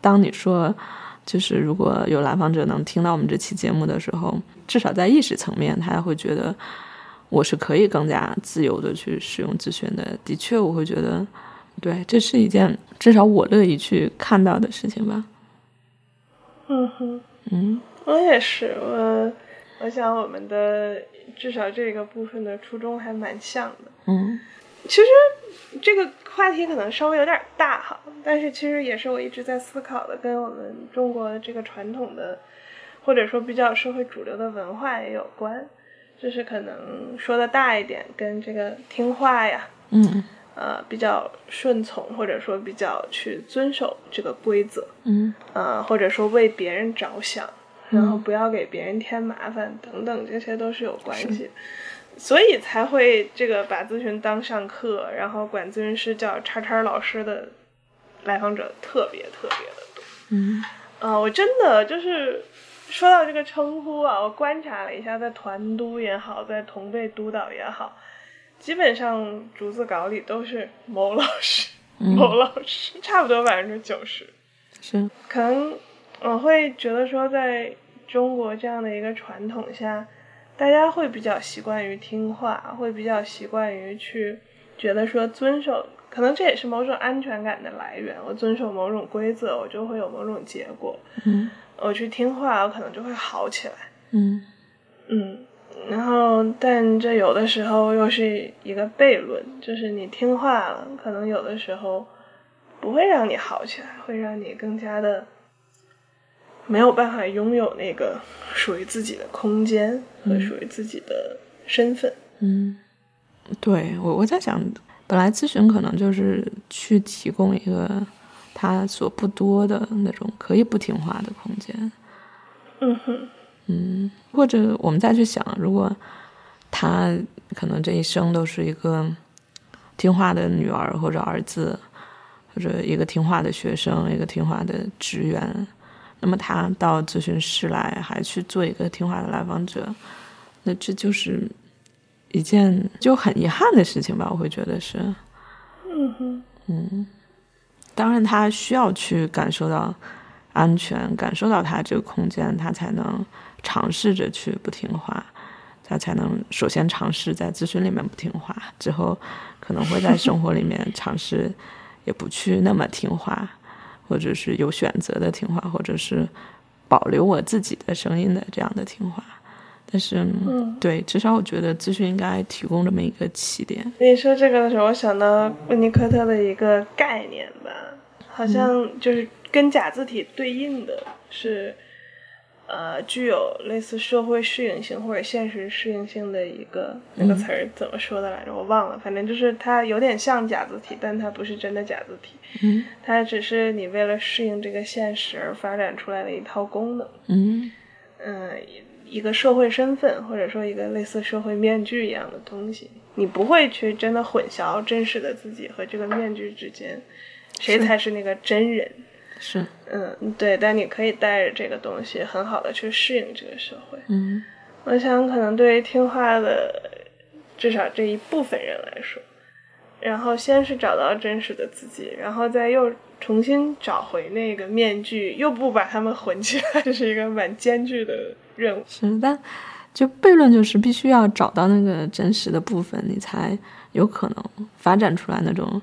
S1: 当你说，就是如果有来访者能听到我们这期节目的时候，至少在意识层面，他会觉得我是可以更加自由的去使用咨询的。的确，我会觉得，对，这是一件至少我乐意去看到的事情吧。
S3: 嗯哼，嗯，我也是，我我想我们的至少这个部分的初衷还蛮像的。
S1: 嗯，
S3: 其实这个话题可能稍微有点大哈，但是其实也是我一直在思考的，跟我们中国这个传统的或者说比较社会主流的文化也有关，就是可能说的大一点，跟这个听话呀，
S1: 嗯。
S3: 呃，比较顺从，或者说比较去遵守这个规则，
S1: 嗯，
S3: 呃，或者说为别人着想，然后不要给别人添麻烦，等等，这些都是有关系，所以才会这个把咨询当上课，然后管咨询师叫叉叉老师的来访者特别特别的多，
S1: 嗯，
S3: 啊，我真的就是说到这个称呼啊，我观察了一下，在团督也好，在同辈督导也好。基本上逐字稿里都是某老师，某老师，差不多百分之九十。
S1: 是，
S3: 可能我会觉得说，在中国这样的一个传统下，大家会比较习惯于听话，会比较习惯于去觉得说遵守，可能这也是某种安全感的来源。我遵守某种规则，我就会有某种结果。
S1: 嗯，
S3: 我去听话，我可能就会好起来。
S1: 嗯，
S3: 嗯。然后，但这有的时候又是一个悖论，就是你听话了，可能有的时候不会让你好起来，会让你更加的没有办法拥有那个属于自己的空间和属于自己的身份。
S1: 嗯，对我我在想，本来咨询可能就是去提供一个他所不多的那种可以不听话的空间。
S3: 嗯哼。
S1: 嗯，或者我们再去想，如果他可能这一生都是一个听话的女儿或者儿子，或者一个听话的学生，一个听话的职员，那么他到咨询室来，还去做一个听话的来访者，那这就是一件就很遗憾的事情吧？我会觉得是，
S3: 嗯哼，
S1: 嗯，当然他需要去感受到安全，感受到他这个空间，他才能尝试着去不听话。他才能首先尝试在咨询里面不听话，之后可能会在生活里面 <laughs> 尝试，也不去那么听话，或者是有选择的听话，或者是保留我自己的声音的这样的听话。但是，对，至少我觉得咨询应该提供这么一个起点。
S3: 你说这个的时候，我想到温尼科特的一个概念吧，好像就是跟假字体对应的是。呃，具有类似社会适应性或者现实适应性的一个那个词儿怎么说的来着？我忘了。反正就是它有点像假字体，但它不是真的假字体。
S1: 嗯，
S3: 它只是你为了适应这个现实而发展出来的一套功能。
S1: 嗯，
S3: 嗯，一个社会身份或者说一个类似社会面具一样的东西，你不会去真的混淆真实的自己和这个面具之间，谁才是那个真人？
S1: 是，
S3: 嗯，对，但你可以带着这个东西，很好的去适应这个社会。
S1: 嗯，
S3: 我想可能对于听话的至少这一部分人来说，然后先是找到真实的自己，然后再又重新找回那个面具，又不把他们混起来，<laughs> 这是一个蛮艰巨的任务。
S1: 是，但就悖论就是必须要找到那个真实的部分，你才有可能发展出来那种。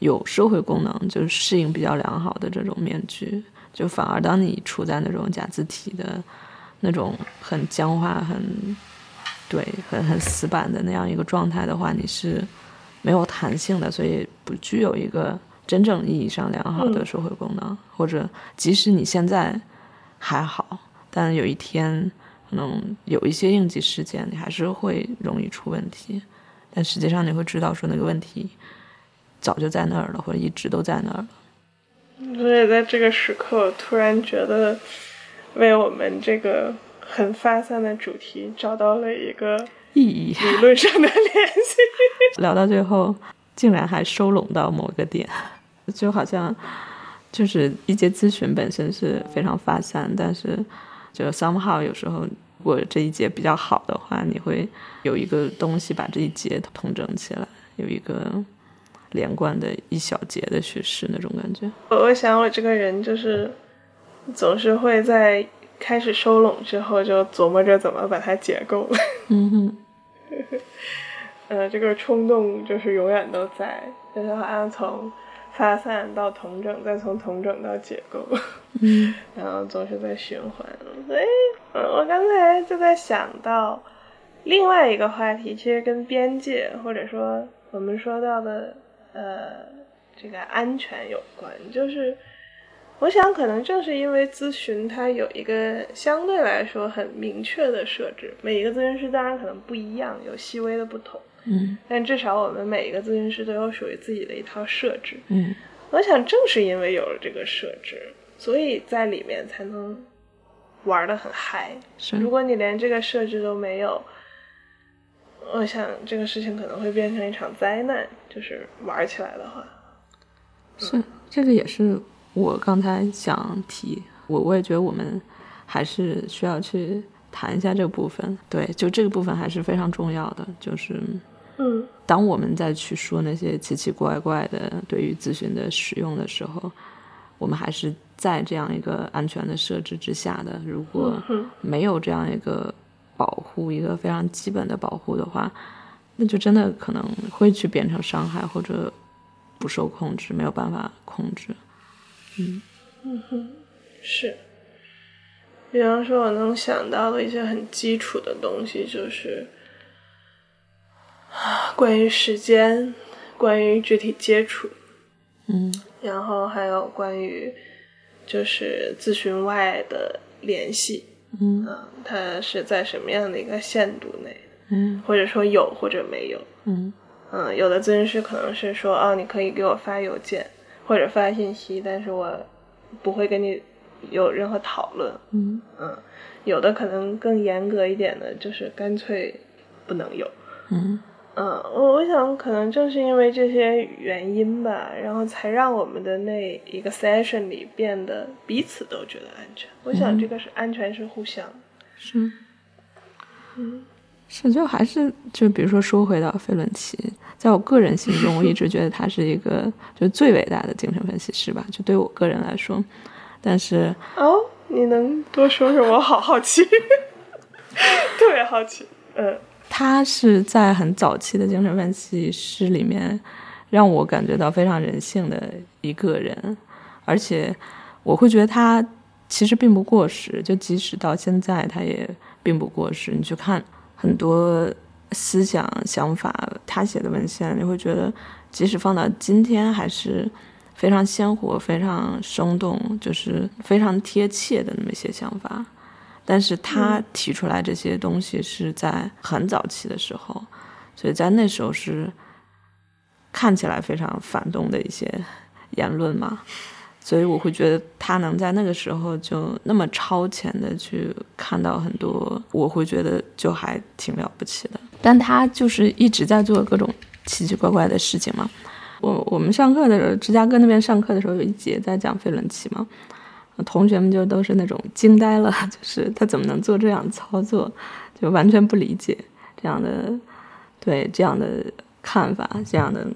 S1: 有社会功能，就是适应比较良好的这种面具，就反而当你处在那种假字体的那种很僵化、很对、很很死板的那样一个状态的话，你是没有弹性的，所以不具有一个真正意义上良好的社会功能。或者，即使你现在还好，但有一天可能有一些应急事件，你还是会容易出问题。但实际上，你会知道说那个问题。早就在那儿了，或者一直都在那儿了。
S3: 所以在这个时刻，我突然觉得，为我们这个很发散的主题找到了一个
S1: 意义、
S3: 理论上的联系。<laughs>
S1: 聊到最后，竟然还收拢到某个点，就好像就是一节咨询本身是非常发散，但是就 somehow 有时候，如果这一节比较好的话，你会有一个东西把这一节统整起来，有一个。连贯的一小节的叙事那种感觉。
S3: 我想我这个人就是总是会在开始收拢之后就琢磨着怎么把它解构。
S1: 嗯哼，<laughs>
S3: 呃，这个冲动就是永远都在，就是好像从发散到同整，再从同整到解构，
S1: 嗯，<laughs>
S3: 然后总是在循环。所以，我刚才就在想到另外一个话题，其实跟边界或者说我们说到的。呃，这个安全有关，就是我想，可能正是因为咨询它有一个相对来说很明确的设置，每一个咨询师当然可能不一样，有细微的不同，
S1: 嗯，
S3: 但至少我们每一个咨询师都有属于自己的一套设置，
S1: 嗯，
S3: 我想正是因为有了这个设置，所以在里面才能玩的很嗨。
S1: 是，
S3: 如果你连这个设置都没有。我想这个事情可能会变成一场灾难，就是玩起来的话。
S1: 是，这个也是我刚才想提，我我也觉得我们还是需要去谈一下这个部分。对，就这个部分还是非常重要的。就是，
S3: 嗯，
S1: 当我们再去说那些奇奇怪怪的对于咨询的使用的时候，我们还是在这样一个安全的设置之下的。如果没有这样一个。保护一个非常基本的保护的话，那就真的可能会去变成伤害或者不受控制，没有办法控制。
S3: 嗯嗯哼，是。比方说，我能想到的一些很基础的东西，就是啊，关于时间，关于肢体接触，
S1: 嗯，
S3: 然后还有关于就是咨询外的联系。
S1: 嗯，
S3: 它是在什么样的一个限度内？
S1: 嗯，
S3: 或者说有或者没有？
S1: 嗯
S3: 嗯，有的咨询师可能是说，哦，你可以给我发邮件或者发信息，但是我不会跟你有任何讨论。
S1: 嗯
S3: 嗯，有的可能更严格一点的，就是干脆不能有。
S1: 嗯
S3: 嗯，我我想可能正是因为这些原因吧，然后才让我们的那一个 session 里变得彼此都觉得安全。我想这个是安全是互相的。
S1: 是，
S3: 嗯，
S1: 是，就还是就比如说说回到费伦奇，在我个人心中，我一直觉得他是一个就最伟大的精神分析师吧，就对我个人来说。但是
S3: 哦，你能多说说？我好好奇，<laughs> 特别好奇。嗯。
S1: 他是在很早期的精神分析师里面，让我感觉到非常人性的一个人，而且我会觉得他其实并不过时，就即使到现在，他也并不过时。你去看很多思想想法，他写的文献，你会觉得即使放到今天，还是非常鲜活、非常生动，就是非常贴切的那么一些想法。但是他提出来这些东西是在很早期的时候，所以在那时候是看起来非常反动的一些言论嘛，所以我会觉得他能在那个时候就那么超前的去看到很多，我会觉得就还挺了不起的。但他就是一直在做各种奇奇怪怪的事情嘛。我我们上课的时候，芝加哥那边上课的时候有一节在讲费伦奇嘛。同学们就都是那种惊呆了，<laughs> 就是他怎么能做这样操作，就完全不理解这样的，对这样的看法，这样的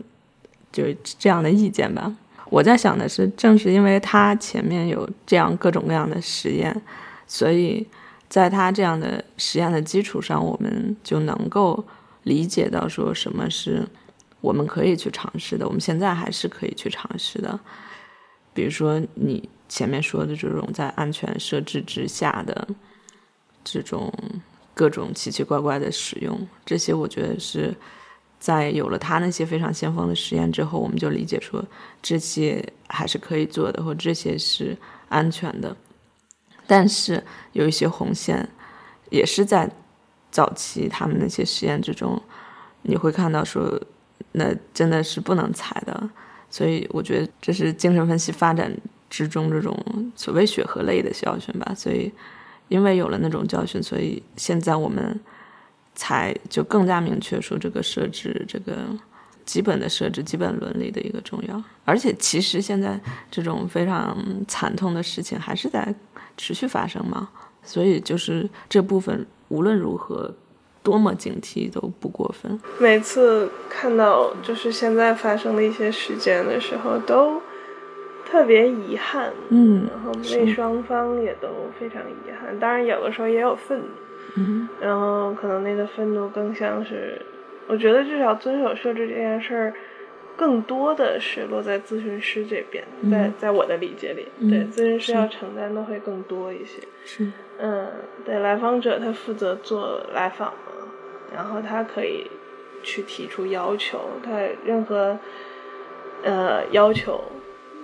S1: 就是这样的意见吧。我在想的是，正是因为他前面有这样各种各样的实验，所以在他这样的实验的基础上，我们就能够理解到说什么是我们可以去尝试的，我们现在还是可以去尝试的，比如说你。前面说的这种在安全设置之下的这种各种奇奇怪怪的使用，这些我觉得是在有了他那些非常先锋的实验之后，我们就理解说这些还是可以做的，或这些是安全的。但是有一些红线也是在早期他们那些实验之中，你会看到说那真的是不能踩的。所以我觉得这是精神分析发展。之中这种所谓血和泪的教训吧，所以因为有了那种教训，所以现在我们才就更加明确说这个设置这个基本的设置、基本伦理的一个重要。而且其实现在这种非常惨痛的事情还是在持续发生嘛，所以就是这部分无论如何多么警惕都不过分。
S3: 每次看到就是现在发生的一些事件的时候都。特别遗憾，
S1: 嗯，
S3: 然后为双方也都非常遗憾。当然，有的时候也有愤怒，
S1: 嗯，
S3: 然后可能那个愤怒更像是，我觉得至少遵守设置这件事儿，更多的是落在咨询师这边，在在我的理解里，对咨询师要承担的会更多一些。
S1: 是，
S3: 嗯，对来访者他负责做来访嘛，然后他可以去提出要求，他任何呃要求。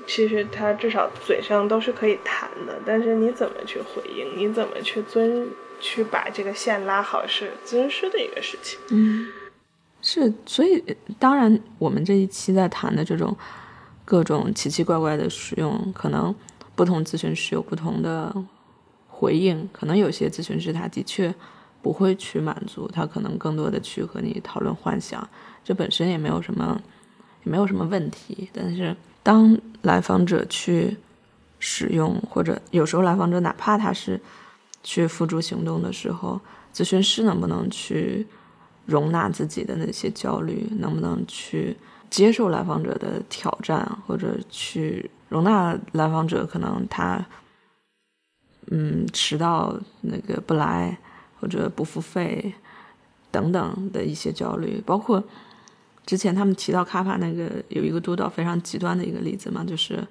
S3: 其实他至少嘴上都是可以谈的，但是你怎么去回应，你怎么去遵去把这个线拉好，是咨询师的一个事情。
S1: 嗯，是，所以当然我们这一期在谈的这种各种奇奇怪怪的使用，可能不同咨询师有不同的回应，可能有些咨询师他的确不会去满足，他可能更多的去和你讨论幻想，这本身也没有什么也没有什么问题，但是。当来访者去使用，或者有时候来访者哪怕他是去付诸行动的时候，咨询师能不能去容纳自己的那些焦虑，能不能去接受来访者的挑战，或者去容纳来访者可能他嗯迟到那个不来或者不付费等等的一些焦虑，包括。之前他们提到卡帕那个有一个督导非常极端的一个例子嘛，就是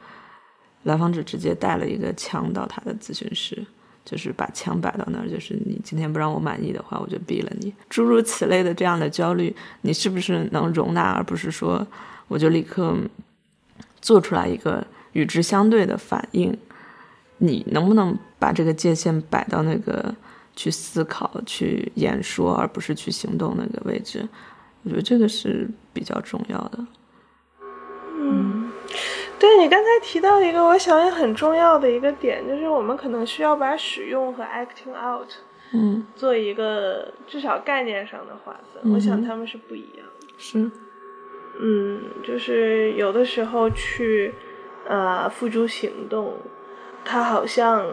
S1: 来访者直接带了一个枪到他的咨询室，就是把枪摆到那儿，就是你今天不让我满意的话，我就毙了你。诸如此类的这样的焦虑，你是不是能容纳，而不是说我就立刻做出来一个与之相对的反应？你能不能把这个界限摆到那个去思考、去演说，而不是去行动那个位置？我觉得这个是比较重要的。
S3: 嗯，对你刚才提到一个，我想也很重要的一个点，就是我们可能需要把使用和 acting out，
S1: 嗯，
S3: 做一个至少概念上的划分。我想他们是不一样的。
S1: 是，
S3: 嗯，就是有的时候去呃付诸行动，它好像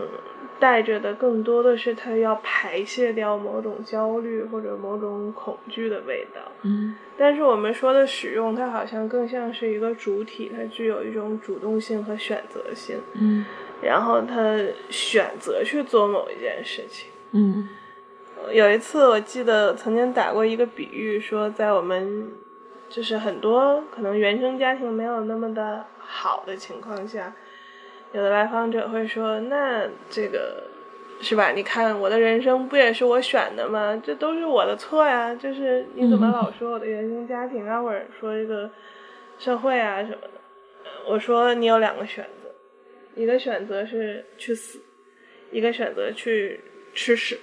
S3: 带着的更多的是他要排泄掉某种焦虑或者某种恐惧的味道。
S1: 嗯
S3: 但是我们说的使用，它好像更像是一个主体，它具有一种主动性和选择性，
S1: 嗯
S3: 然后他选择去做某一件事情。
S1: 嗯
S3: 有一次，我记得曾经打过一个比喻，说在我们就是很多可能原生家庭没有那么的好的情况下，有的来访者会说：“那这个是吧？你看我的人生不也是我选的吗？这都是我的错呀！就是你怎么老说我的原生家庭啊，或者说这个社会啊什么的？”我说：“你有两个选择，一个选择是去死，一个选择去吃屎。”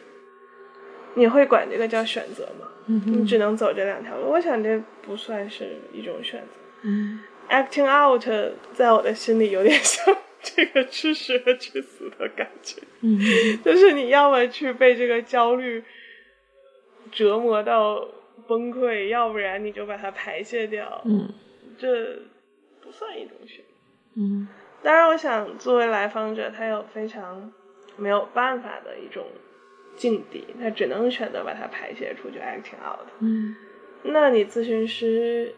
S3: 你会管这个叫选择吗？
S1: 嗯
S3: 你只能走这两条路。我想这不算是一种选择。
S1: 嗯
S3: Acting out 在我的心里有点像 <laughs> 这个吃屎和去死的感觉，
S1: 嗯
S3: 就是你要么去被这个焦虑折磨到崩溃，要不然你就把它排泄掉。
S1: 嗯
S3: 这不算一种选择。
S1: 嗯
S3: 当然，我想作为来访者，他有非常没有办法的一种境地，他只能选择把它排泄出去，acting out。
S1: 嗯
S3: 那你咨询师，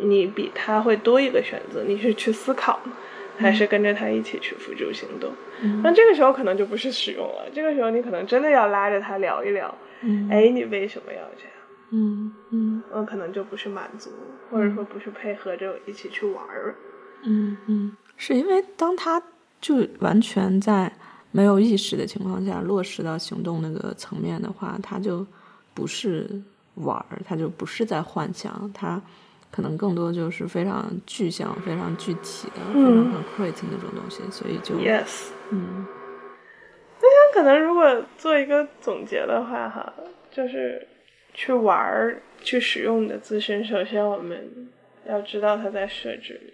S3: 你比他会多一个选择，你是去思考呢，还是跟着他一起去付诸行动？
S1: 嗯
S3: 那这个时候可能就不是使用了，这个时候你可能真的要拉着他聊一聊，
S1: 嗯
S3: 哎，你为什么要这样？
S1: 嗯嗯
S3: 我可能就不是满足，或者说不是配合着一起去玩儿。
S1: 嗯嗯，是因为当他就完全在没有意识的情况下落实到行动那个层面的话，他就不是玩儿，他就不是在幻想，他可能更多就是非常具象、非常具体的、非常
S3: 嗯
S1: concrete 那种东西，所以就
S3: Yes，
S1: 嗯
S3: 那可能如果做一个总结的话，哈，就是去玩儿、去使用你的自身，首先我们要知道它在设置里。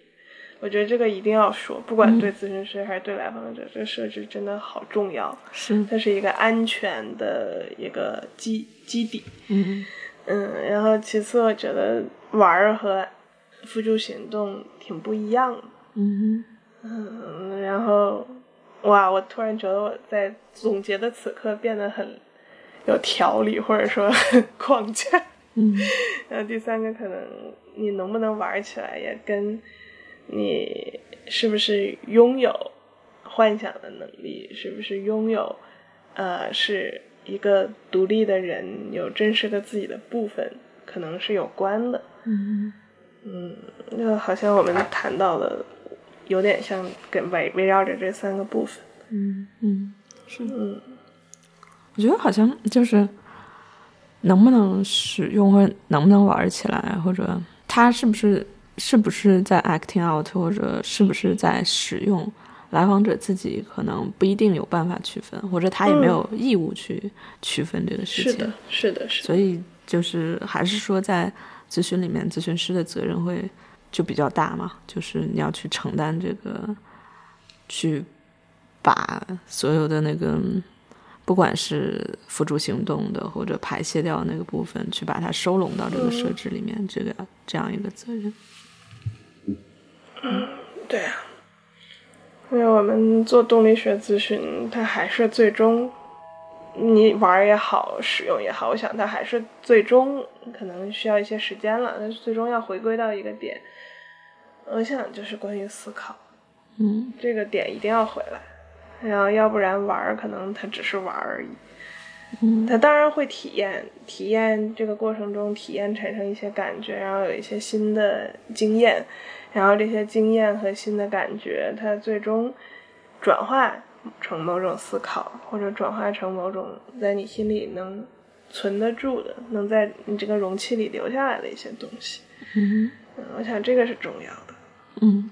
S3: 我觉得这个一定要说，不管对咨询师还是对来访者，这个设置真的好重要。
S1: 是
S3: 它是一个安全的一个基基底。
S1: 嗯
S3: 嗯，然后其次，我觉得玩儿和付诸行动挺不一样的。
S1: 嗯
S3: 嗯，然后，哇，我突然觉得我在总结的此刻变得很有条理，或者说很框架。<laughs>
S1: 嗯
S3: 然后第三个，可能你能不能玩起来，也跟你是不是拥有幻想的能力，是不是拥有呃是一个独立的人，有真实的自己的部分，可能是有关的。
S1: 嗯
S3: 嗯，那好像我们谈到的有点像跟围围绕着这三个部分。
S1: 嗯嗯，是。
S3: 嗯
S1: 我觉得好像就是能不能使用，或者能不能玩起来，或者他是不是是不是在 acting out，或者是不是在使用，来访者自己可能不一定有办法区分，或者他也没有义务去区分这个事情。
S3: 是的，是的，是的。
S1: 所以就是还是说，在咨询里面，咨询师的责任会就比较大嘛，就是你要去承担这个，去把所有的那个，不管是付诸行动的或者排泄掉那个部分，去把它收拢到这个设置里面，这个这样一个责任。
S3: 嗯对啊，因为我们做动力学咨询，它还是最终，你玩也好，使用也好，我想它还是最终可能需要一些时间了，但是最终要回归到一个点，我想就是关于思考，
S1: 嗯
S3: 这个点一定要回来，然后要不然玩可能它只是玩而已。
S1: 嗯
S3: 它当然会体验，体验这个过程中体验产生一些感觉，然后有一些新的经验，然后这些经验和新的感觉，它最终转化成某种思考，或者转化成某种在你心里能存得住的，能在你这个容器里留下来的一些东西。
S1: 嗯
S3: 嗯，我想这个是重要的。
S1: 嗯